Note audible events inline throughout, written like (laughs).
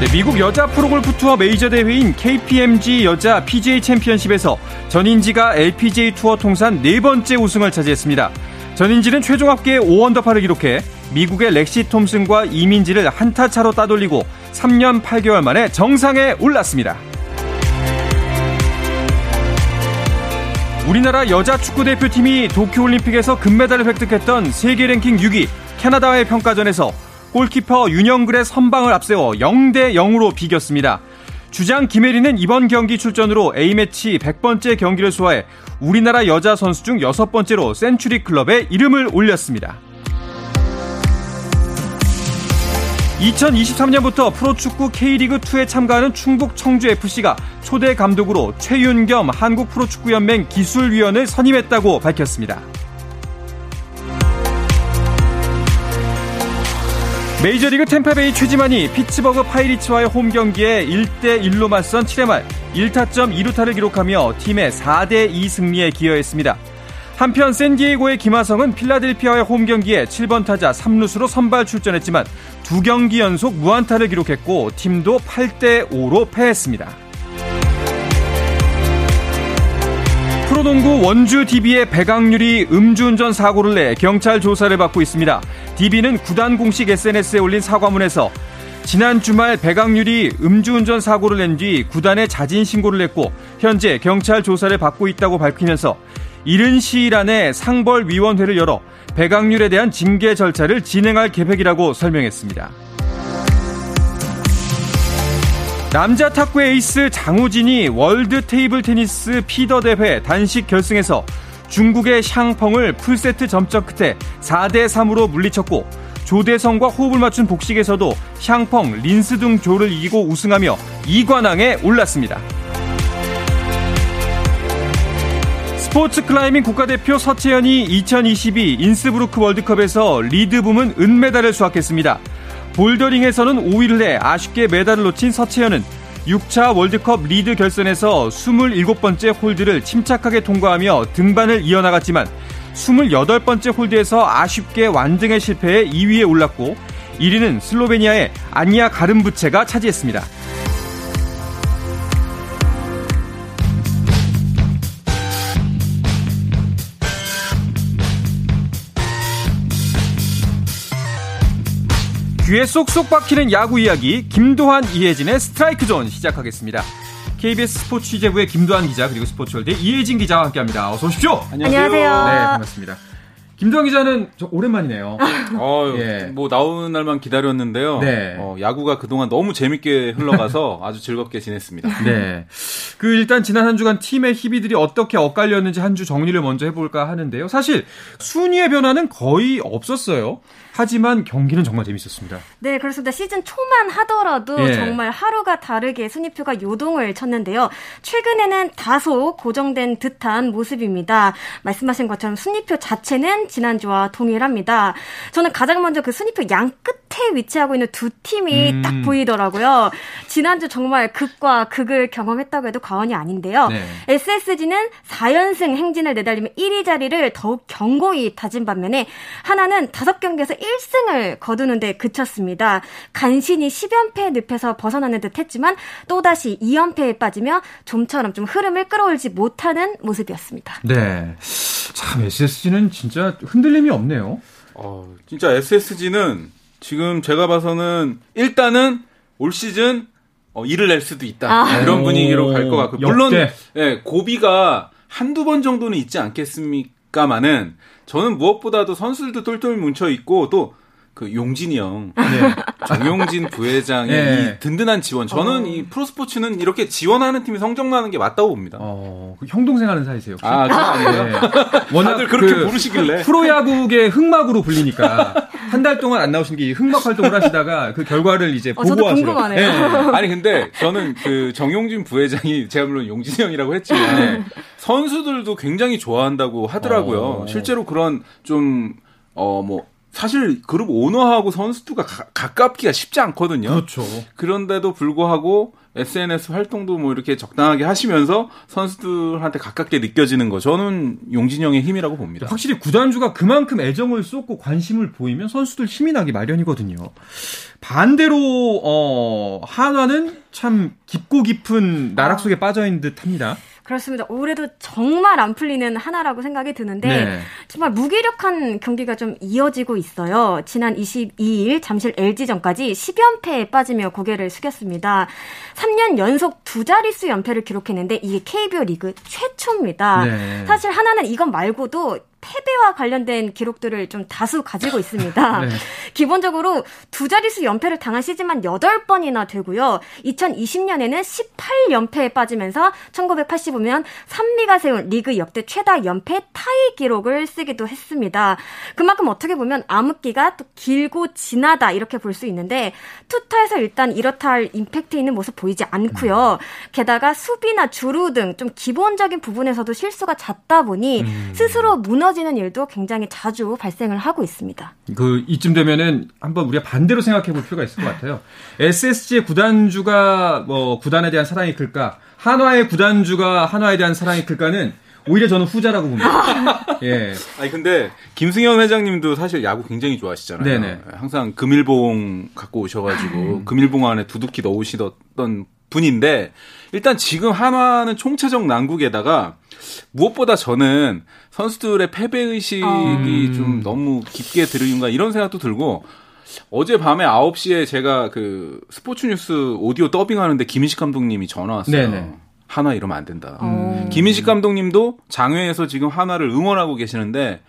네, 미국 여자 프로골프 투어 메이저 대회인 KPMG 여자 PGA 챔피언십에서 전인지가 LPGA 투어 통산 네 번째 우승을 차지했습니다. 전인지는 최종 합계 5언더파를 기록해 미국의 렉시 톰슨과 이민지를 한타 차로 따돌리고 3년 8개월 만에 정상에 올랐습니다. 우리나라 여자 축구 대표팀이 도쿄올림픽에서 금메달을 획득했던 세계 랭킹 6위 캐나다와의 평가전에서 골키퍼 윤영글의 선방을 앞세워 0대 0으로 비겼습니다. 주장 김혜리는 이번 경기 출전으로 A매치 100번째 경기를 소화해 우리나라 여자 선수 중 여섯 번째로 센츄리 클럽에 이름을 올렸습니다. 2023년부터 프로축구 K리그2에 참가하는 충북 청주FC가 초대 감독으로 최윤겸 한국프로축구연맹 기술위원을 선임했다고 밝혔습니다. 메이저리그 템파베이 최지만이 피츠버그 파이리츠와의 홈 경기에 1대1로 맞선 7회 말 1타점 2루타를 기록하며 팀의 4대2 승리에 기여했습니다. 한편 샌디에고의 김하성은 필라델피아의 홈 경기에 7번 타자 3루수로 선발 출전했지만 두 경기 연속 무안타를 기록했고 팀도 8대 5로 패했습니다. 프로농구 원주 DB의 배강률이 음주운전 사고를 내 경찰 조사를 받고 있습니다. DB는 구단 공식 SNS에 올린 사과문에서 지난 주말 배강률이 음주운전 사고를 낸 뒤 구단에 자진 신고를 했고 현재 경찰 조사를 받고 있다고 밝히면서 이른 시일 안에 상벌위원회를 열어 배강률에 대한 징계 절차를 진행할 계획이라고 설명했습니다. 남자 탁구 에이스 장우진이 월드 테이블 테니스 피더 대회 단식 결승에서 중국의 샹펑을 풀세트 접전 끝에 4대 3으로 물리쳤고 조대성과 호흡을 맞춘 복식에서도 샹펑, 린스둥 조를 이기고 우승하며 2관왕에 올랐습니다. 스포츠 클라이밍 국가대표 서채현이 2022 인스브루크 월드컵에서 리드 부문 은메달을 수확했습니다. 볼더링에서는 5위를 해 아쉽게 메달을 놓친 서채현은 6차 월드컵 리드 결선에서 27번째 홀드를 침착하게 통과하며 등반을 이어나갔지만 28번째 홀드에서 아쉽게 완등에 실패해 2위에 올랐고 1위는 슬로베니아의 야냐 가른브레트가 차지했습니다. 귀에 쏙쏙 박히는 야구 이야기 김도환 이혜진의 스트라이크 존 시작하겠습니다. KBS 스포츠 취재부의 김도환 기자 그리고 스포츠월드 이혜진 기자와 함께합니다. 어서 오십시오. 안녕하세요. 안녕하세요. 네 반갑습니다. 김도환 기자는 저 오랜만이네요. (laughs) 어, 예. 뭐 나오는 날만 기다렸는데요. 네. 어, 야구가 그동안 너무 재밌게 흘러가서 (laughs) 아주 즐겁게 지냈습니다. 네. 그 일단 지난 한 주간 팀의 희비들이 어떻게 엇갈렸는지 한 주 정리를 먼저 해볼까 하는데요. 사실 순위의 변화는 거의 없었어요. 하지만 경기는 정말 재밌었습니다. 네, 그렇습니다. 시즌 초만 하더라도 예. 정말 하루가 다르게 순위표가 요동을 쳤는데요. 최근에는 다소 고정된 듯한 모습입니다. 말씀하신 것처럼 순위표 자체는 지난주와 동일합니다. 저는 가장 먼저 그 순위표 양 끝에 위치하고 있는 두 팀이 음. 딱 보이더라고요. 지난주 정말 극과 극을 경험했다고 해도 과언이 아닌데요. 네. SSG는 4연승 행진을 내달리며 1위 자리를 더욱 견고히 다진 반면에 하나는 5경기에서 1승을 거두는데 그쳤습니다. 간신히 10연패 늪에서 벗어나는 듯 했지만 또다시 2연패에 빠지며 좀처럼 좀 흐름을 끌어올지 못하는 모습이었습니다. 네. 참, SSG는 진짜 흔들림이 없네요. 어, 진짜 SSG는 지금 제가 봐서는 일단은 올 시즌 어, 일을 낼 수도 있다. 아. 이런 분위기로 갈 것 같고. 물론, 예, 고비가 한두 번 정도는 있지 않겠습니까만은 저는 무엇보다도 선수들도 똘똘 뭉쳐 있고 또 그 용진이 형, 네. 정용진 부회장의 네. 이 든든한 지원. 저는 어. 이 프로스포츠는 이렇게 지원하는 팀이 성적 나는 게 맞다고 봅니다. 어, 그형 동생 하는 사이세요? 혹시? 아, 그건 아니에요. 네. (laughs) 워낙 그렇게 그 부르시길래 프로야구의 흑막으로 불리니까. (laughs) 한 달 동안 안 나오신 게 흑막 활동을 하시다가 그 결과를 이제 어, 보고하시러. 네. (laughs) 아니 근데 저는 그 정용진 부회장이 제가 물론 용진이 형이라고 했지만 네. 선수들도 굉장히 좋아한다고 하더라고요. 어. 실제로 그런 좀 어뭐 사실 그룹 오너하고 선수들과 가, 가깝기가 쉽지 않거든요. 그렇죠. 그런데도 불구하고 SNS 활동도 뭐 이렇게 적당하게 하시면서 선수들한테 가깝게 느껴지는 거 저는 용진 형의 힘이라고 봅니다. 확실히 구단주가 그만큼 애정을 쏟고 관심을 보이면 선수들 힘이 나기 마련이거든요. 반대로 어 한화는 참 깊고 깊은 나락 속에 빠져 있는 듯합니다. 그렇습니다. 올해도 정말 안 풀리는 하나라고 생각이 드는데 네. 정말 무기력한 경기가 좀 이어지고 있어요. 지난 22일 잠실 LG전까지 10연패에 빠지며 고개를 숙였습니다. 3년 연속 두 자릿수 연패를 기록했는데 이게 KBO 리그 최초입니다. 네. 사실 하나는 이것 말고도 패배와 관련된 기록들을 좀 다수 가지고 있습니다. (laughs) 네. (laughs) 기본적으로 두 자릿수 연패를 당한 시즌만 8번이나 되고요. 2020년에는 18연패에 빠지면서 1985년 산미가 세운 리그 역대 최다 연패 타이 기록을 쓰기도 했습니다. 그만큼 어떻게 보면 암흑기가 또 길고 진하다 이렇게 볼 수 있는데 투타에서 일단 이렇다 할 임팩트 있는 모습 보이지 않고요. 게다가 수비나 주루 등 좀 기본적인 부분에서도 실수가 잦다 보니 음. 스스로 무너 무너지는 일도 굉장히 자주 발생을 하고 있습니다. 그 이쯤 되면은 한번 우리가 반대로 생각해 볼 필요가 있을 것 같아요. SSG의 구단주가 뭐 구단에 대한 사랑이 클까? 한화의 구단주가 한화에 대한 사랑이 클까는 오히려 저는 후자라고 봅니다. (laughs) 예. 아니 근데 김승현 회장님도 사실 야구 굉장히 좋아하시잖아요. 네네. 항상 금일봉 갖고 오셔가지고 음. 금일봉 안에 두둑히 넣으시던 분인데 일단 지금 한화는 총체적 난국에다가 무엇보다 저는 선수들의 패배 의식이 음. 좀 너무 깊게 들으인가 이런 생각도 들고 어제 밤에 9시에 제가 그 스포츠 뉴스 오디오 더빙하는데 김인식 감독님이 전화 왔어요. 네네. 한화 이러면 안 된다. 음. 김인식 감독님도 장외에서 지금 한화를 응원하고 계시는데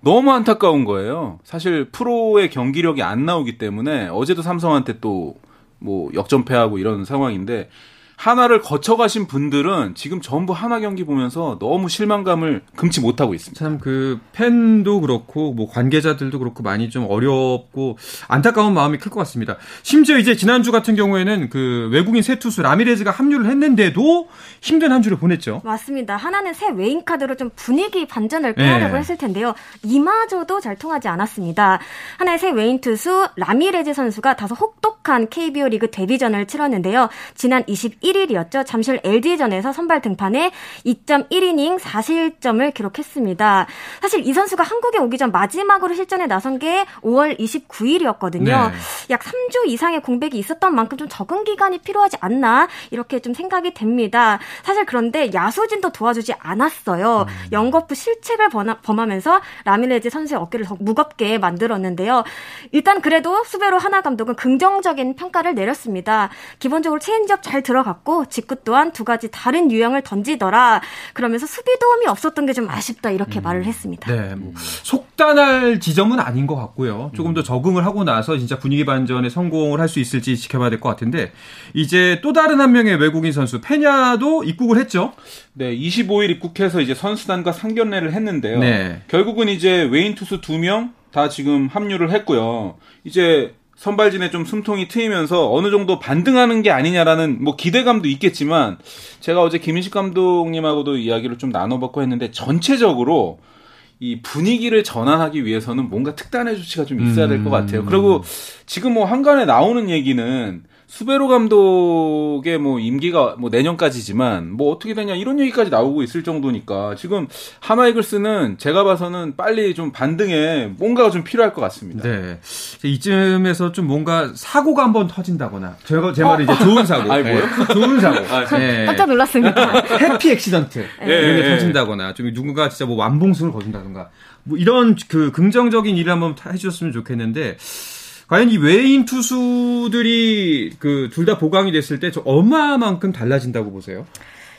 너무 안타까운 거예요. 사실 프로의 경기력이 안 나오기 때문에 어제도 삼성한테 또 뭐 역전패하고 이런 상황인데 하나를 거쳐가신 분들은 지금 전부 하나 경기 보면서 너무 실망감을 금치 못하고 있습니다. 참 그 팬도 그렇고 뭐 관계자들도 그렇고 많이 좀 어렵고 안타까운 마음이 클 것 같습니다. 심지어 이제 지난주 같은 경우에는 그 외국인 새 투수 라미레즈가 합류를 했는데도 힘든 한 주를 보냈죠. 맞습니다. 하나는 새 외인 카드로 좀 분위기 반전을 꾀하려고 네. 했을 텐데요. 이마저도 잘 통하지 않았습니다. 하나의 새 외인 투수 라미레즈 선수가 다소 혹독한 KBO 리그 데뷔전을 치렀는데요. 지난 21 1일이었죠. 잠실 LG전에서 선발 등판에 2.1이닝 4실점을 기록했습니다. 사실 이 선수가 한국에 오기 전 마지막으로 실전에 나선 게 5월 29일이었거든요. 네. 약 3주 이상의 공백이 있었던 만큼 좀 적응 기간이 필요하지 않나 이렇게 좀 생각이 됩니다. 사실 그런데 야수진도 도와주지 않았어요. 음. 연거푸 실책을 범하면서 라미레즈 선수의 어깨를 더 무겁게 만들었는데요. 일단 그래도 수베로 한화 감독은 긍정적인 평가를 내렸습니다. 기본적으로 체인지업 잘 들어간 것 같고 직구 또한 두 가지 다른 유형을 던지더라. 그러면서 수비 도움이 없었던 게 좀 아쉽다 이렇게 음. 말을 했습니다. 네, 뭐 속단할 지점은 아닌 것 같고요. 조금 더 적응을 하고 나서 진짜 분위기 반전에 성공을 할 수 있을지 지켜봐야 될 것 같은데 이제 또 다른 한 명의 외국인 선수 페냐도 입국을 했죠. 네, 25일 입국해서 이제 선수단과 상견례를 했는데요. 네. 결국은 이제 외인 투수 두 명 다 지금 합류를 했고요. 이제 선발진에 좀 숨통이 트이면서 어느 정도 반등하는 게 아니냐라는 뭐 기대감도 있겠지만 제가 어제 김인식 감독님하고도 이야기를 좀 나눠봤고 했는데 전체적으로 이 분위기를 전환하기 위해서는 뭔가 특단의 조치가 좀 있어야 될 것 같아요. 그리고 지금 뭐 한간에 나오는 얘기는 수베로 감독의 뭐 임기가 뭐 내년까지지만 뭐 어떻게 되냐 이런 얘기까지 나오고 있을 정도니까 지금 하마이글스는 제가 봐서는 빨리 좀 반등에 뭔가가 좀 필요할 것 같습니다. 네. 이쯤에서 좀 뭔가 사고가 한번 터진다거나 제가 제 말이 이제 좋은 사고. (laughs) 아니 뭐요? 네. 좋은 사고. 아, 네. 깜짝 놀랐습니다. 해피 액시던트 네. 이런 게 네. 터진다거나 좀 누군가 진짜 뭐 완봉승을 거둔다든가 뭐 이런 그 긍정적인 일을 한번 해주셨으면 좋겠는데 과연 이 외인 투수들이 그 둘 다 보강이 됐을 때 저 얼마만큼 달라진다고 보세요?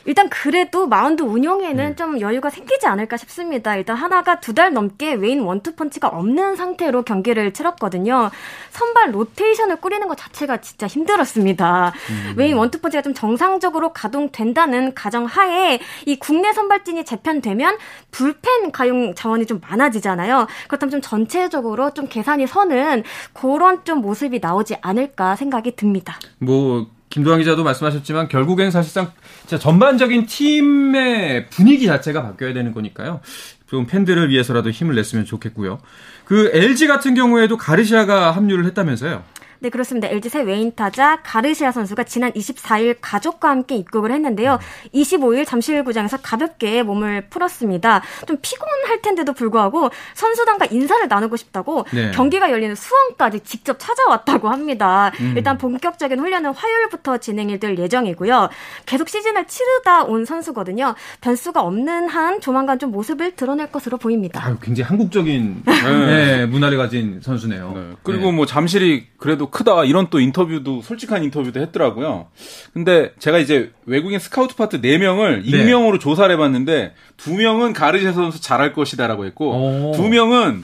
일단 그래도 마운드 운영에는 네. 좀 여유가 생기지 않을까 싶습니다. 일단 한화가 두 달 넘게 외인 원투펀치가 없는 상태로 경기를 치렀거든요. 선발 로테이션을 꾸리는 것 자체가 진짜 힘들었습니다. 음. 외인 원투펀치가 좀 정상적으로 가동된다는 가정 하에 이 국내 선발진이 재편되면 불펜 가용 자원이 좀 많아지잖아요. 그렇다면 좀 전체적으로 좀 계산이 서는 그런 좀 모습이 나오지 않을까 생각이 듭니다. 뭐 김도환 기자도 말씀하셨지만 결국엔 사실상 전반적인 팀의 분위기 자체가 바뀌어야 되는 거니까요. 좀 팬들을 위해서라도 힘을 냈으면 좋겠고요. 그 LG 같은 경우에도 가르시아가 합류를 했다면서요? 네, 그렇습니다. LG 새 외인 타자 가르시아 선수가 지난 24일 가족과 함께 입국을 했는데요. 25일 잠실구장에서 가볍게 몸을 풀었습니다. 좀 피곤할 텐데도 불구하고 선수단과 인사를 나누고 싶다고 네. 경기가 열리는 수원까지 직접 찾아왔다고 합니다. 음. 일단 본격적인 훈련은 화요일부터 진행이 될 예정이고요. 계속 시즌을 치르다 온 선수거든요. 변수가 없는 한 조만간 좀 모습을 드러낼 것으로 보입니다. 아유, 굉장히 한국적인 (laughs) 네, 문화를 가진 선수네요. 네. 그리고 네. 뭐 잠실이 그래도 크다 이런 또 인터뷰도 솔직한 인터뷰도 했더라고요. 근데 제가 이제 외국인 스카우트 파트 4명을 익명으로 네. 조사를 해봤는데 2명은 가르시아 선수 잘할 것이다라고 했고 오. 2명은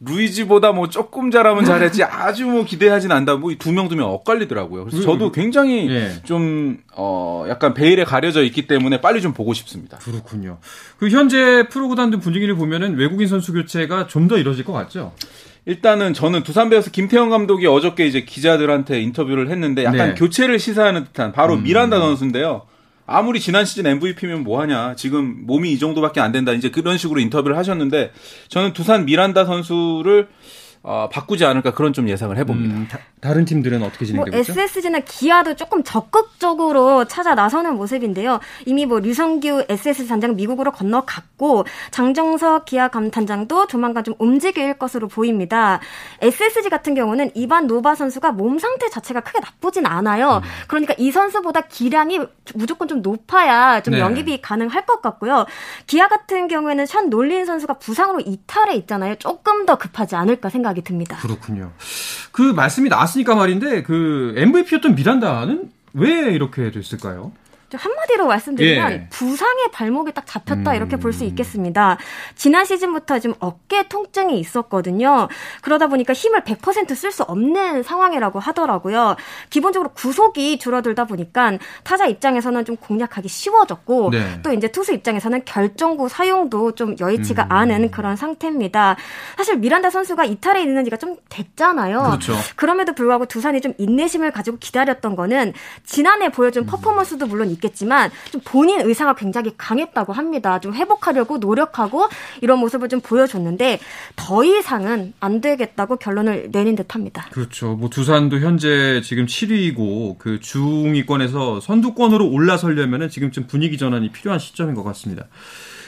루이즈보다 뭐 조금 잘하면 잘했지 아주 뭐 기대하진 않다. 뭐이두명 두명 엇갈리더라고요. 그래서 저도 굉장히 예. 좀, 어, 약간 베일에 가려져 있기 때문에 빨리 좀 보고 싶습니다. 그렇군요. 그 현재 프로구단들 분위기를 보면은 외국인 선수 교체가 좀 더 이뤄질 것 같죠? 일단은 저는 두산 베어스 김태형 감독이 어저께 이제 기자들한테 인터뷰를 했는데 약간 네. 교체를 시사하는 듯한 바로 음. 미란다 선수인데요. 아무리 지난 시즌 MVP면 뭐하냐. 지금 몸이 이 정도밖에 안 된다. 이제 그런 식으로 인터뷰를 하셨는데 저는 두산 미란다 선수를 어, 바꾸지 않을까 그런 좀 예상을 해봅니다. 음, 다른 팀들은 어떻게 진행되고 뭐 있죠? SSG나 기아도 조금 적극적으로 찾아 나서는 모습인데요. 이미 뭐 류선규 SSG 단장 미국으로 건너갔고 장정석 기아 단장도 조만간 좀 움직일 것으로 보입니다. SSG 같은 경우는 이반 노바 선수가 몸 상태 자체가 크게 나쁘진 않아요. 음. 그러니까 이 선수보다 기량이 무조건 좀 높아야 좀 네. 영입이 가능할 것 같고요. 기아 같은 경우에는 션 놀린 선수가 부상으로 이탈해 있잖아요. 조금 더 급하지 않을까 생각이 생각이 듭니다. 그렇군요. 그 말씀이 나왔으니까 말인데 그 MVP였던 미란다는 왜 이렇게 됐을까요? 한마디로 말씀드리면 예. 부상의 발목이 딱 잡혔다 음. 이렇게 볼 수 있겠습니다. 지난 시즌부터 지금 어깨 통증이 있었거든요. 그러다 보니까 힘을 100%쓸 수 없는 상황이라고 하더라고요. 기본적으로 구속이 줄어들다 보니까 타자 입장에서는 좀 공략하기 쉬워졌고 네. 또 이제 투수 입장에서는 결정구 사용도 좀 여의치가 음. 않은 그런 상태입니다. 사실 미란다 선수가 이탈에 있는 지가 좀 됐잖아요. 그렇죠. 그럼에도 불구하고 두산이 좀 인내심을 가지고 기다렸던 거는 지난해 보여준 음. 퍼포먼스도 물론 있겠지만 좀 본인 의사가 굉장히 강했다고 합니다. 좀 회복하려고 노력하고 이런 모습을 좀 보여줬는데 더 이상은 안 되겠다고 결론을 내린 듯합니다. 그렇죠. 뭐 두산도 현재 지금 7위이고 그 중위권에서 선두권으로 올라서려면은 지금쯤 분위기 전환이 필요한 시점인 것 같습니다.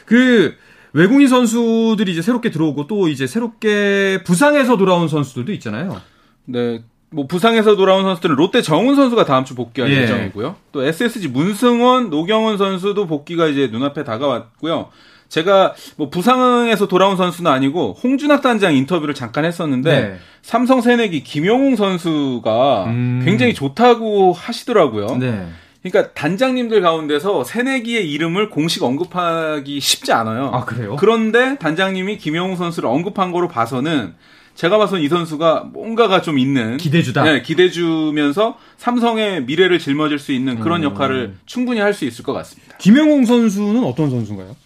그 외국인 선수들이 이제 새롭게 들어오고 또 이제 새롭게 부상에서 돌아온 선수들도 있잖아요. 네. 뭐 부상에서 돌아온 선수들은 롯데 정훈 선수가 다음 주 복귀할 예. 예정이고요. 또 SSG 문승원, 노경원 선수도 복귀가 이제 눈앞에 다가왔고요. 제가 뭐 부상에서 돌아온 선수는 아니고 홍준학 단장 인터뷰를 잠깐 했었는데 네. 삼성 새내기 김용웅 선수가 음. 굉장히 좋다고 하시더라고요. 네. 그러니까 단장님들 가운데서 새내기의 이름을 공식 언급하기 쉽지 않아요. 아 그래요? 그런데 단장님이 김용웅 선수를 언급한 거로 봐서는 제가 봐선 이 선수가 뭔가가 좀 있는 기대주다. 네, 기대주면서 삼성의 미래를 짊어질 수 있는 그런 음. 역할을 충분히 할 수 있을 것 같습니다. 김영웅 선수는 어떤 선수인가요?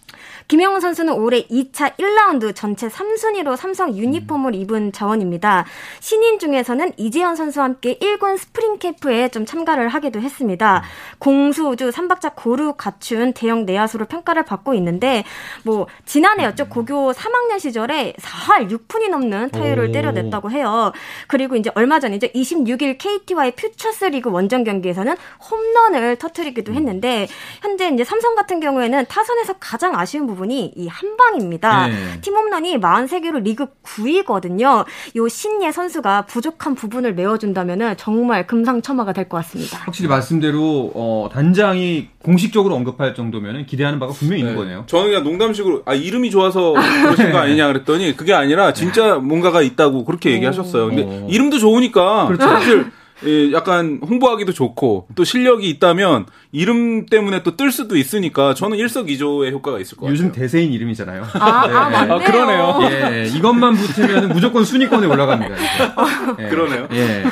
김영훈 선수는 올해 2차 1라운드 전체 3순위로 삼성 유니폼을 입은 자원입니다. 신인 중에서는 이재현 선수와 함께 1군 스프링 캠프에 좀 참가를 하기도 했습니다. 공수주 3박자 고루 갖춘 대형 내야수로 평가를 받고 있는데 뭐 지난해였죠. 고교 3학년 시절에 4할 6푼이 넘는 타율을 오. 때려냈다고 해요. 그리고 이제 얼마 전이죠. 26일 KT와의 퓨처스 리그 원정 경기에서는 홈런을 터트리기도 했는데 현재 이제 삼성 같은 경우에는 타선에서 가장 아쉬운 부분 부분이 이 한 방입니다. 네. 팀 홈런이 43개로 리그 9위거든요. 요 신예 선수가 부족한 부분을 메워준다면 정말 금상첨화가 될 것 같습니다. 확실히 말씀대로 어, 단장이 공식적으로 언급할 정도면 기대하는 바가 분명히 네. 있는 거네요. 저는 그냥 농담식으로 아 이름이 좋아서 그러신 거 (laughs) 아니냐 그랬더니 그게 아니라 진짜 뭔가가 있다고 그렇게 얘기하셨어요. 근데 오. 이름도 좋으니까 그렇죠. 사실 예, 약간 홍보하기도 좋고 또 실력이 있다면 이름 때문에 또 뜰 수도 있으니까 저는 일석이조의 효과가 있을 것 요즘 같아요. 대세인 이름이잖아요. 아, 네. 아, 맞네요. 아, 그러네요. 예, 이것만 붙으면 무조건 순위권에 올라갑니다. 예. 그러네요. 예.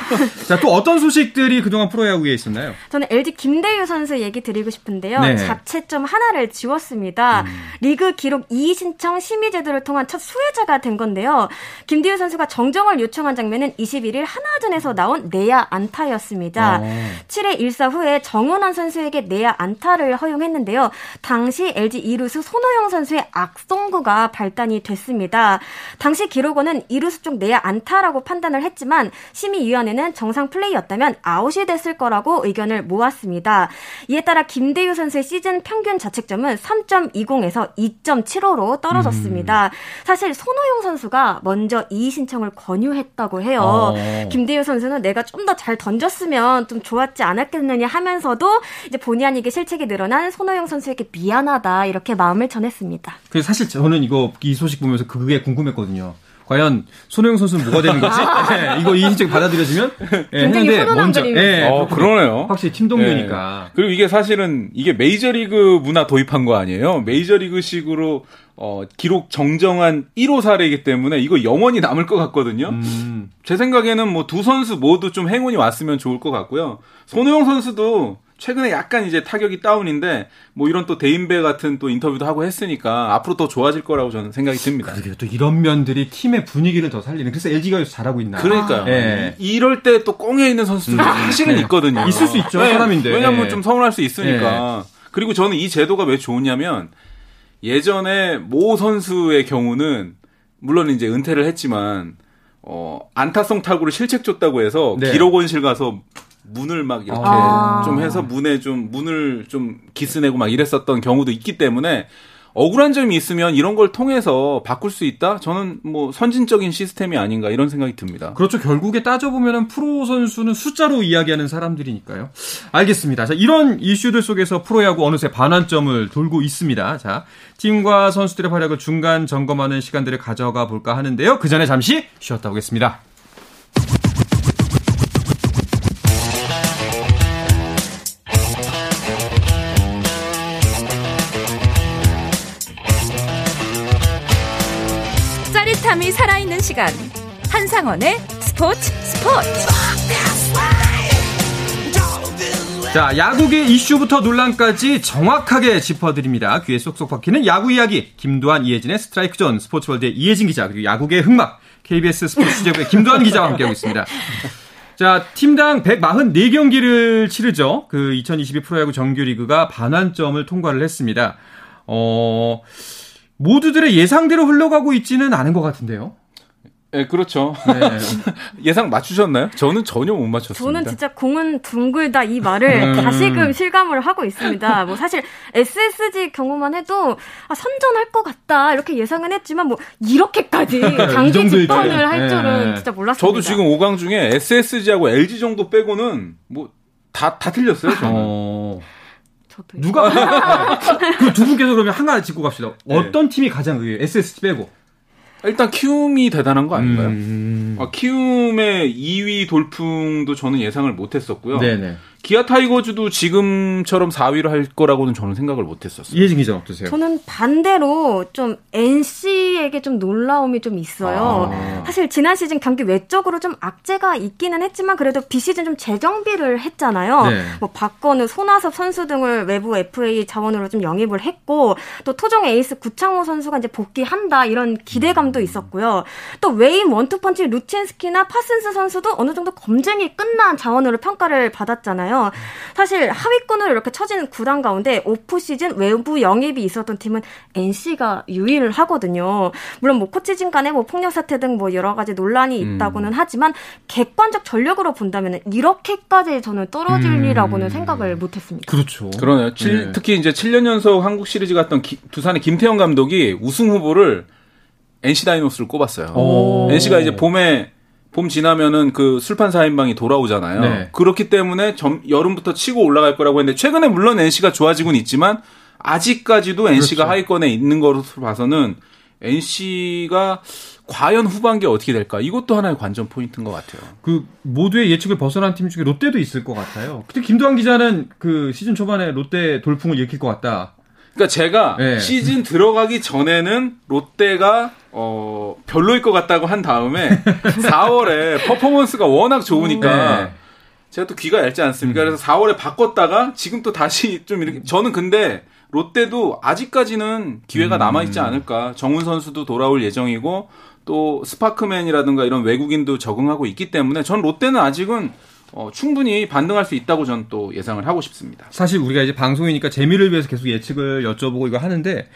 자, 또 어떤 소식들이 그동안 프로야구에 있었나요? 저는 LG 김대유 선수 얘기 드리고 싶은데요. 네. 자체점 하나를 지웠습니다. 음. 리그 기록 2위 신청 심의 제도를 통한 첫 수혜자가 된 건데요. 김대유 선수가 정정을 요청한 장면은 21일 하나전에서 나온 내야 안 타였습니다. 어. 7회 1사 후에 정은원 선수에게 내야 안타를 허용했는데요. 당시 LG 2루수 손호영 선수의 악송구가 발단이 됐습니다. 당시 기록원은 2루수 쪽 내야 안타라고 판단을 했지만 심의위원회는 정상 플레이였다면 아웃이 됐을 거라고 의견을 모았습니다. 이에 따라 김대유 선수의 시즌 평균 자책점은 3.20에서 2.75로 떨어졌습니다. 음. 사실 손호영 선수가 먼저 이의 신청을 권유했다고 해요. 어. 김대유 선수는 내가 좀 더 잘 던졌으면 좀 좋았지 않았겠느냐 하면서도 이제 본의 아니게 실책이 늘어난 손호영 선수에게 미안하다 이렇게 마음을 전했습니다. 그 사실 저는 이거 이 소식 보면서 그게 궁금했거든요. 과연 손호영 선수는 뭐가 되는 거지? 네, (laughs) 이거 이 인증 받아들여지면 네, 했는데 먼저 네, 어, 그러네요. 확실히 팀 동료니까. 네. 그리고 이게 사실은 이게 메이저리그 문화 도입한 거 아니에요? 메이저리그식으로 어, 기록 정정한 1호 사례이기 때문에 이거 영원히 남을 것 같거든요. 음. 제 생각에는 뭐 두 선수 모두 좀 행운이 왔으면 좋을 것 같고요. 손호영 선수도 최근에 약간 이제 타격이 다운인데 뭐 이런 또 대인배 같은 또 인터뷰도 하고 했으니까 앞으로 더 좋아질 거라고 저는 생각이 듭니다. 그러게요. 또 이런 면들이 팀의 분위기를 더 살리는. 그래서 LG가 잘하고 있나. 그러니까요. 아. 네. 이럴 때 또 꽁에 있는 선수들이 음. 사실은 네. 있거든요. 있을 수 있죠. 네. 사람인데. 왜냐면 좀 서운할 수 있으니까. 네. 그리고 저는 이 제도가 왜 좋으냐면 예전에 모 선수의 경우는 물론 이제 은퇴를 했지만 어 안타성 타구를 실책 줬다고 해서 네. 기록 원실 가서 문을 막 이렇게 아. 좀 해서 문에 좀 문을 좀 기스내고 막 이랬었던 경우도 있기 때문에 억울한 점이 있으면 이런 걸 통해서 바꿀 수 있다? 저는 뭐 선진적인 시스템이 아닌가 이런 생각이 듭니다. 그렇죠. 결국에 따져보면 프로 선수는 숫자로 이야기하는 사람들이니까요. 알겠습니다. 자, 이런 이슈들 속에서 프로야구 어느새 반환점을 돌고 있습니다. 자, 팀과 선수들의 활약을 중간 점검하는 시간들을 가져가 볼까 하는데요. 그 전에 잠시 쉬었다 오겠습니다. 시간 한상원의 스포츠 스포츠 자 야구계 이슈부터 논란까지 정확하게 짚어드립니다 귀에 쏙쏙 박히는 야구 이야기 김두한 이혜진의 스트라이크 존 스포츠월드의 이혜진 기자 그리고 야구계 흑막 KBS 스포츠 취재부의 김두한 기자와 함께하고 있습니다 자, 팀당 144경기를 치르죠. 그 2022 프로야구 정규리그가 반환점을 통과를 했습니다. 어, 모두들의 예상대로 흘러가고 있지는 않은 것 같은데요. 네, 그렇죠. 네. (laughs) 예상 맞추셨나요? 저는 전혀 못 맞췄습니다. 저는 진짜 공은 둥글다 이 말을 음. 다시금 실감을 하고 있습니다. 뭐 사실 SSG 경우만 해도 아, 선전할 것 같다 이렇게 예상은 했지만 뭐 이렇게까지 (laughs) 장기 집권을 할 네. 줄은 진짜 몰랐습니다. 저도 지금 5강 중에 SSG하고 LG 정도 빼고는 뭐 다 다 틀렸어요. 저는. 어... 저도 누가 (laughs) 그 두 분께서 그러면 하나 짚고 갑시다. 네. 어떤 팀이 가장 의외? SSG 빼고. 일단 키움이 대단한 거 아닌가요? 음... 아, 키움의 2위 돌풍도 저는 예상을 못했었고요. 네네. 기아 타이거즈도 지금처럼 4위를 할 거라고는 저는 생각을 못 했었어요. 이해진 기자 어떠세요? 저는 반대로 좀 NC에게 좀 놀라움이 좀 있어요. 아. 사실 지난 시즌 경기 외적으로 좀 악재가 있기는 했지만 그래도 비시즌 좀 재정비를 했잖아요. 네. 뭐 박건우, 손아섭 선수 등을 외부 FA 자원으로 좀 영입을 했고 또 토종 에이스 구창모 선수가 이제 복귀한다 이런 기대감도 음. 있었고요. 또 외인 원투펀치 루친스키나 파슨스 선수도 어느 정도 검증이 끝난 자원으로 평가를 받았잖아요. 있잖아요. 사실 하위권으로 이렇게 처진 구단 가운데 오프 시즌 외부 영입이 있었던 팀은 NC가 유일하거든요. 물론 뭐 코치진 간에 뭐 폭력 사태 등 뭐 여러 가지 논란이 음. 있다고는 음. 하지만 객관적 전력으로 본다면 이렇게까지 저는 떨어질리라고는 음. 생각을 못했습니다. 그렇죠. 그러네요. 네. 특히 이제 7년 연속 한국 시리즈 갔던 기, 두산의 김태형 감독이 우승 후보를 NC 다이노스를 꼽았어요. 오. NC가 이제 봄에 봄 지나면은 그 술판 4인방이 돌아오잖아요. 네. 그렇기 때문에 점, 여름부터 치고 올라갈 거라고 했는데 최근에 물론 NC가 좋아지곤 있지만 아직까지도 NC가 그렇죠. 하위권에 있는 것으로 봐서는 NC가 과연 후반기 어떻게 될까? 이것도 하나의 관전 포인트인 것 같아요. 그 모두의 예측을 벗어난 팀 중에 롯데도 있을 것 같아요. 그때 김도환 기자는 그 시즌 초반에 롯데 돌풍을 일으킬 것 같다. 그러니까 제가 네. 시즌 들어가기 전에는 롯데가 어 별로일 것 같다고 한 다음에 (laughs) 4월에 퍼포먼스가 워낙 좋으니까 네. 제가 또 귀가 얇지 않습니까? 음. 그래서 4월에 바꿨다가 지금 또 다시 (laughs) 좀 이렇게 저는 근데 롯데도 아직까지는 기회가 음. 남아 있지 않을까. 정훈 선수도 돌아올 예정이고 또 스파크맨이라든가 이런 외국인도 적응하고 있기 때문에 전 롯데는 아직은 어, 충분히 반등할 수 있다고 저는 또 예상을 하고 싶습니다. 사실 우리가 이제 방송이니까 재미를 위해서 계속 예측을 여쭤보고 이거 하는데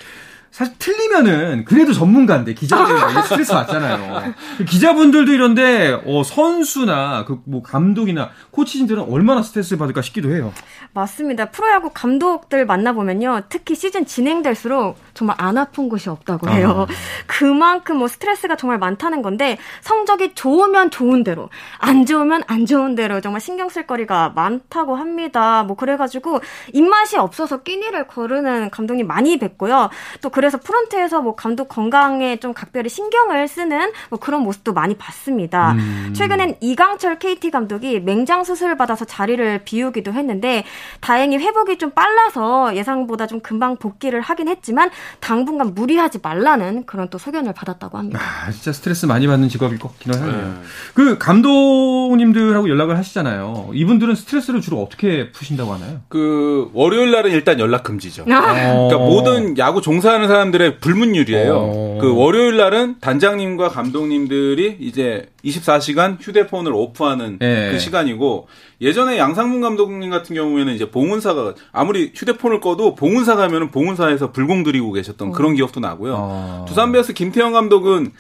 사실 틀리면은 그래도 전문가인데 기자들 (laughs) 스트레스 받잖아요. 기자분들도 이런데 어, 선수나 그 뭐 감독이나 코치진들은 얼마나 스트레스를 받을까 싶기도 해요. 맞습니다. 프로야구 감독들 만나보면요. 특히 시즌 진행될수록 정말 안 아픈 곳이 없다고 해요. 아. (laughs) 그만큼 뭐 스트레스가 정말 많다는 건데 성적이 좋으면 좋은 대로 안 좋으면 안 좋은 대로 정말 신경 쓸 거리가 많다고 합니다. 뭐 그래가지고 입맛이 없어서 끼니를 거르는 감독님 많이 뵀고요. 또 그래 서 프런트에서 뭐 감독 건강에 좀 각별히 신경을 쓰는 뭐 그런 모습도 많이 봤습니다. 음. 최근엔 이강철 KT 감독이 맹장 수술을 받아서 자리를 비우기도 했는데 다행히 회복이 좀 빨라서 예상보다 좀 금방 복귀를 하긴 했지만 당분간 무리하지 말라는 그런 또 소견을 받았다고 합니다. 아, 진짜 스트레스 많이 받는 직업일 것 같긴 하네요. 네. 그 감독님들하고 연락을 하시잖아요. 이분들은 스트레스를 주로 어떻게 푸신다고 하나요? 그 월요일 날은 일단 연락 금지죠. 아. 그러니까 모든 야구 종사하는 사람들의 불문율이에요. 어. 그 월요일 날은 단장님과 감독님들이 이제 24시간 휴대폰을 오프하는 네. 그 시간이고 예전에 양상문 감독님 같은 경우에는 이제 봉은사가 아무리 휴대폰을 꺼도 봉은사 가면은 봉은사에서 불공 들이고 계셨던 어. 그런 기억도 나고요. 어. 두산 베어스 김태형 감독은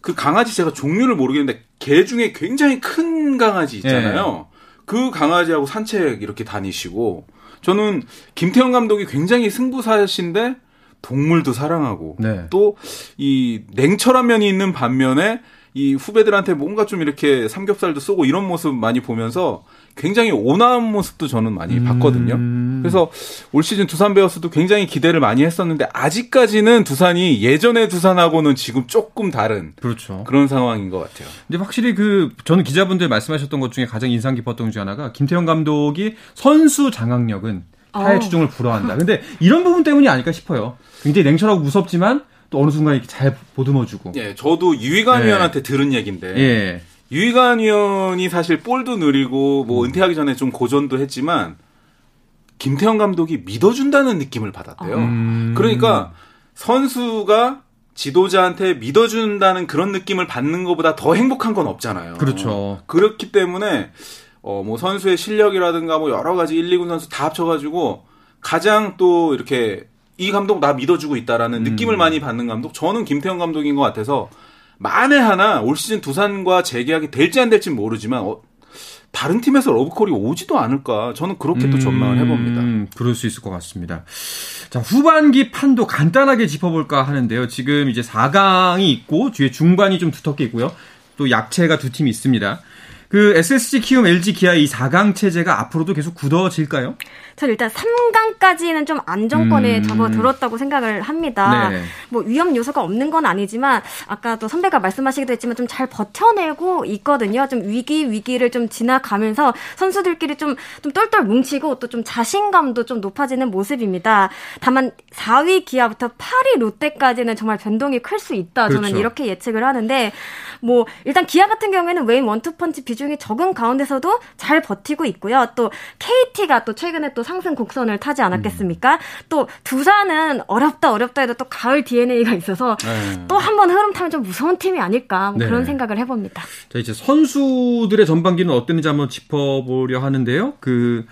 그 강아지 제가 종류를 모르겠는데 개 중에 굉장히 큰 강아지 있잖아요. 네. 그 강아지하고 산책 이렇게 다니시고 저는 김태형 감독이 굉장히 승부사신데 동물도 사랑하고 네. 또이 냉철한 면이 있는 반면에 이 후배들한테 뭔가 좀 이렇게 삼겹살도 쏘고 이런 모습 많이 보면서 굉장히 온화한 모습도 저는 많이 음. 봤거든요. 그래서 올 시즌 두산 베어스도 굉장히 기대를 많이 했었는데 아직까지는 두산이 예전의 두산하고는 지금 조금 다른 그렇죠. 그런 상황인 것 같아요. 근데 확실히 그 저는 기자분들 말씀하셨던 것 중에 가장 인상 깊었던 것 중에 하나가 김태형 감독이 선수 장악력은 타의 어. 추종을 불허한다. 근데 이런 부분 때문이 아닐까 싶어요. 굉장히 냉철하고 무섭지만 또 어느 순간 이렇게 잘 보듬어주고. 예, 저도 유희관 네. 위원한테 들은 얘기인데. 예. 유희관 위원이 사실 볼도 느리고 뭐 음. 은퇴하기 전에 좀 고전도 했지만 김태형 감독이 믿어준다는 느낌을 받았대요. 음. 그러니까 선수가 지도자한테 믿어준다는 그런 느낌을 받는 것보다 더 행복한 건 없잖아요. 그렇죠. 그렇기 때문에 어 뭐 선수의 실력이라든가 뭐 여러 가지 1, 2군 선수 다 합쳐가지고 가장 또 이렇게 이 감독 나 믿어주고 있다라는 음. 느낌을 많이 받는 감독 저는 김태형 감독인 것 같아서 만에 하나 올 시즌 두산과 재계약이 될지 안 될지 모르지만 어, 다른 팀에서 러브콜이 오지도 않을까 저는 그렇게 또 전망을 해봅니다. 음, 그럴 수 있을 것 같습니다. 자 후반기 판도 간단하게 짚어볼까 하는데요. 지금 이제 4강이 있고 뒤에 중반이 좀 두텁게 있고요. 또 약체가 두 팀이 있습니다. 그 SSG 키움 LG 기아 이 4강 체제가 앞으로도 계속 굳어질까요? 저 일단 3강까지는 좀 안정권에 음. 접어들었다고 생각을 합니다. 네. 뭐 위험 요소가 없는 건 아니지만 아까 또 선배가 말씀하시기도 했지만 좀 잘 버텨내고 있거든요. 좀 위기 위기를 좀 지나가면서 선수들끼리 좀 좀 똘똘 뭉치고 또 좀 자신감도 좀 높아지는 모습입니다. 다만 4위 기아부터 8위 롯데까지는 정말 변동이 클 수 있다. 저는 그렇죠. 이렇게 예측을 하는데 뭐 일단 기아 같은 경우에는 웨인 원투펀치 비중이 적은 가운데서도 잘 버티고 있고요. 또 KT가 또 최근에 또 상승 곡선을 타지 않았겠습니까? 음. 또 두산은 어렵다 어렵다 해도 또 가을 DNA가 있어서 네. 또한 번 흐름 타면 좀 무서운 팀이 아닐까 뭐 네. 그런 생각을 해봅니다. 자 이제 선수들의 전반기는 어땠는지 한번 짚어보려 하는데요. 그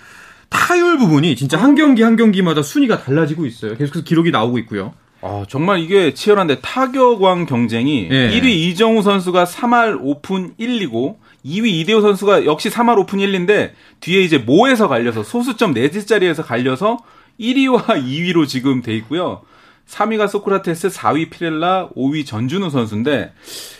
타율 부분이 진짜 한 경기 한 경기마다 순위가 달라지고 있어요. 계속해서 기록이 나오고 있고요. 아, 정말 이게 치열한데 타격왕 경쟁이 예. 1위 이정후 선수가 3할 5푼 1리고 2위 이대호 선수가 역시 3할 5푼 1리인데 뒤에 이제 모에서 갈려서 소수점 넷째 자리에서 갈려서 1위와 2위로 (laughs) 지금 돼 있고요. 3위가 소크라테스, 4위 피렐라, 5위 전준우 선수인데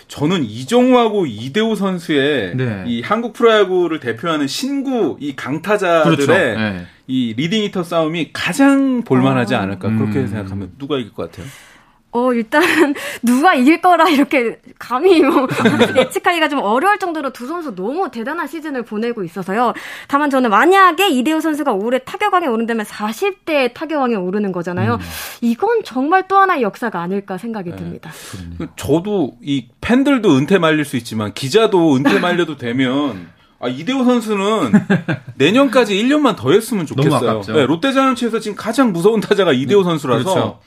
저는 이정후하고 이대호 선수의 네. 이 한국 프로야구를 대표하는 신구 이 강타자들의 그렇죠. 네. 이 리딩 히터 싸움이 가장 볼만하지 아. 않을까 그렇게 음. 생각하면 누가 이길 것 같아요? 어, 일단 (laughs) 누가 이길 거라 이렇게 감히 뭐 (laughs) 예측하기가 좀 어려울 정도로 두 선수 너무 대단한 시즌을 보내고 있어서요. 다만 저는 만약에 이대호 선수가 올해 타격왕에 오른다면 40대 타격왕에 오르는 거잖아요. 음. 이건 정말 또 하나의 역사가 아닐까 생각이 네. 듭니다. 그 저도 이 팬들도 은퇴 말릴 수 있지만 기자도 은퇴 말려도 되면 아, 이대호 선수는 (laughs) 내년까지 1년만 더 했으면 좋겠어요. 네, 롯데 자이언츠에서 지금 가장 무서운 타자가 이대호 음, 선수라서 그렇죠.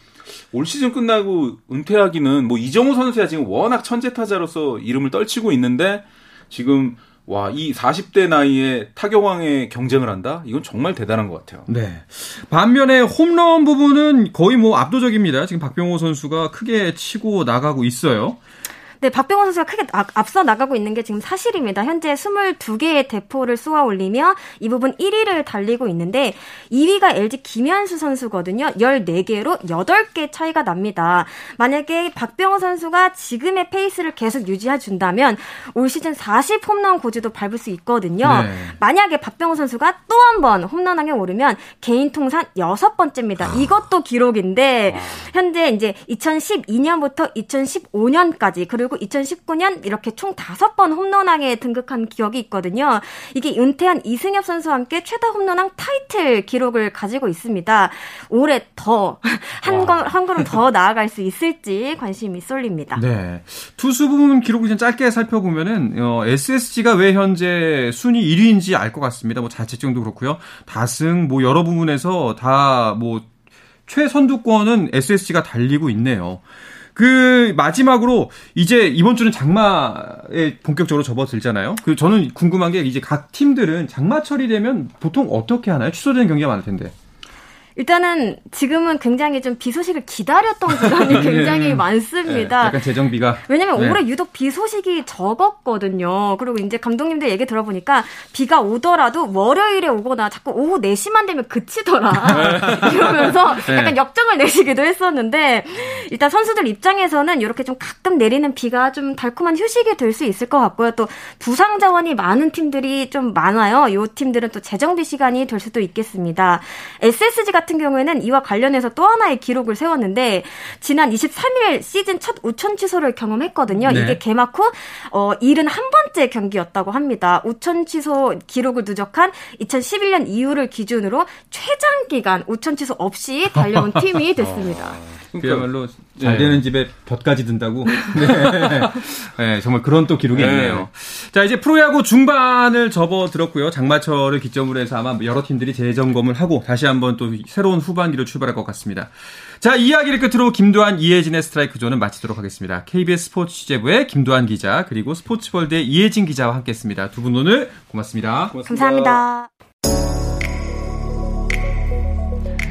올 시즌 끝나고 은퇴하기는 뭐 이정우 선수야 지금 워낙 천재 타자로서 이름을 떨치고 있는데 지금 와, 이 40대 나이에 타격왕에 경쟁을 한다? 이건 정말 대단한 것 같아요. 네. 반면에 홈런 부분은 거의 뭐 압도적입니다. 지금 박병호 선수가 크게 치고 나가고 있어요. 네, 박병호 선수가 크게 앞서 나가고 있는 게 지금 사실입니다. 현재 22개의 대포를 쏘아 올리며 이 부분 1위를 달리고 있는데 2위가 LG 김현수 선수거든요. 14개로 8개 차이가 납니다. 만약에 박병호 선수가 지금의 페이스를 계속 유지해 준다면 올 시즌 40 홈런 고지도 밟을 수 있거든요. 네. 만약에 박병호 선수가 또 한 번 홈런왕에 오르면 개인 통산 여섯 번째입니다. 아. 이것도 기록인데 현재 이제 2012년부터 2015년까지 그리고 그리고 2019년 이렇게 총 5번 홈런왕에 등극한 기억이 있거든요. 이게 은퇴한 이승엽 선수와 함께 최다 홈런왕 타이틀 기록을 가지고 있습니다. 올해 더 (laughs) 한 한 걸음 더 나아갈 수 있을지 관심이 쏠립니다. 네. 투수 부분 기록을 좀 짧게 살펴보면은 어, SSG가 왜 현재 순위 1위인지 알 것 같습니다. 뭐 자책점도 그렇고요. 다승 뭐 여러 부분에서 다뭐 최선두권은 SSG가 달리고 있네요. 그 마지막으로 이제 이번 주는 장마에 본격적으로 접어들잖아요. 그 저는 궁금한 게 이제 각 팀들은 장마철이 되면 보통 어떻게 하나요? 취소되는 경기가 많을 텐데. 일단은 지금은 굉장히 좀 비 소식을 기다렸던 구단이 네. (laughs) (laughs) 굉장히 네. 많습니다. 네, 약간 재정비가. 왜냐면 네. 올해 유독 비 소식이 적었거든요. 그리고 이제 감독님들 얘기 들어보니까 비가 오더라도 월요일에 오거나 자꾸 오후 4시만 되면 그치더라. (laughs) 네. 이러면서 네. 약간 역정을 내시기도 했었는데 일단 선수들 입장에서는 이렇게 좀 가끔 내리는 비가 좀 달콤한 휴식이 될 수 있을 것 같고요. 또 부상 자원이 많은 팀들이 좀 많아요. 이 팀들은 또 재정비 시간이 될 수도 있겠습니다. SSG 같은 같은 경우에는 이와 관련해서 또 하나의 기록을 세웠는데 지난 23일 시즌 첫 우천 취소를 경험했거든요. 네. 이게 개막 후 어, 71번째 경기였다고 합니다. 우천 취소 기록을 누적한 2011년 이후를 기준으로 최장 기간 우천 취소 없이 달려온 (laughs) 팀이 됐습니다. 어. 그야말로 잘 네. 되는 집에 볕까지 든다고. (laughs) 네. 네. 정말 그런 또 기록이 네. 있네요. 자, 이제 프로야구 중반을 접어 들었고요. 장마철을 기점으로 해서 아마 여러 팀들이 재점검을 하고 다시 한번 또 새로운 후반기로 출발할 것 같습니다. 자, 이야기를 끝으로 김도한, 이혜진의 스트라이크 존은 마치도록 하겠습니다. KBS 스포츠 취재부의 김도한 기자, 그리고 스포츠월드의 이혜진 기자와 함께 했습니다. 두 분 오늘 고맙습니다. 고맙습니다. 감사합니다.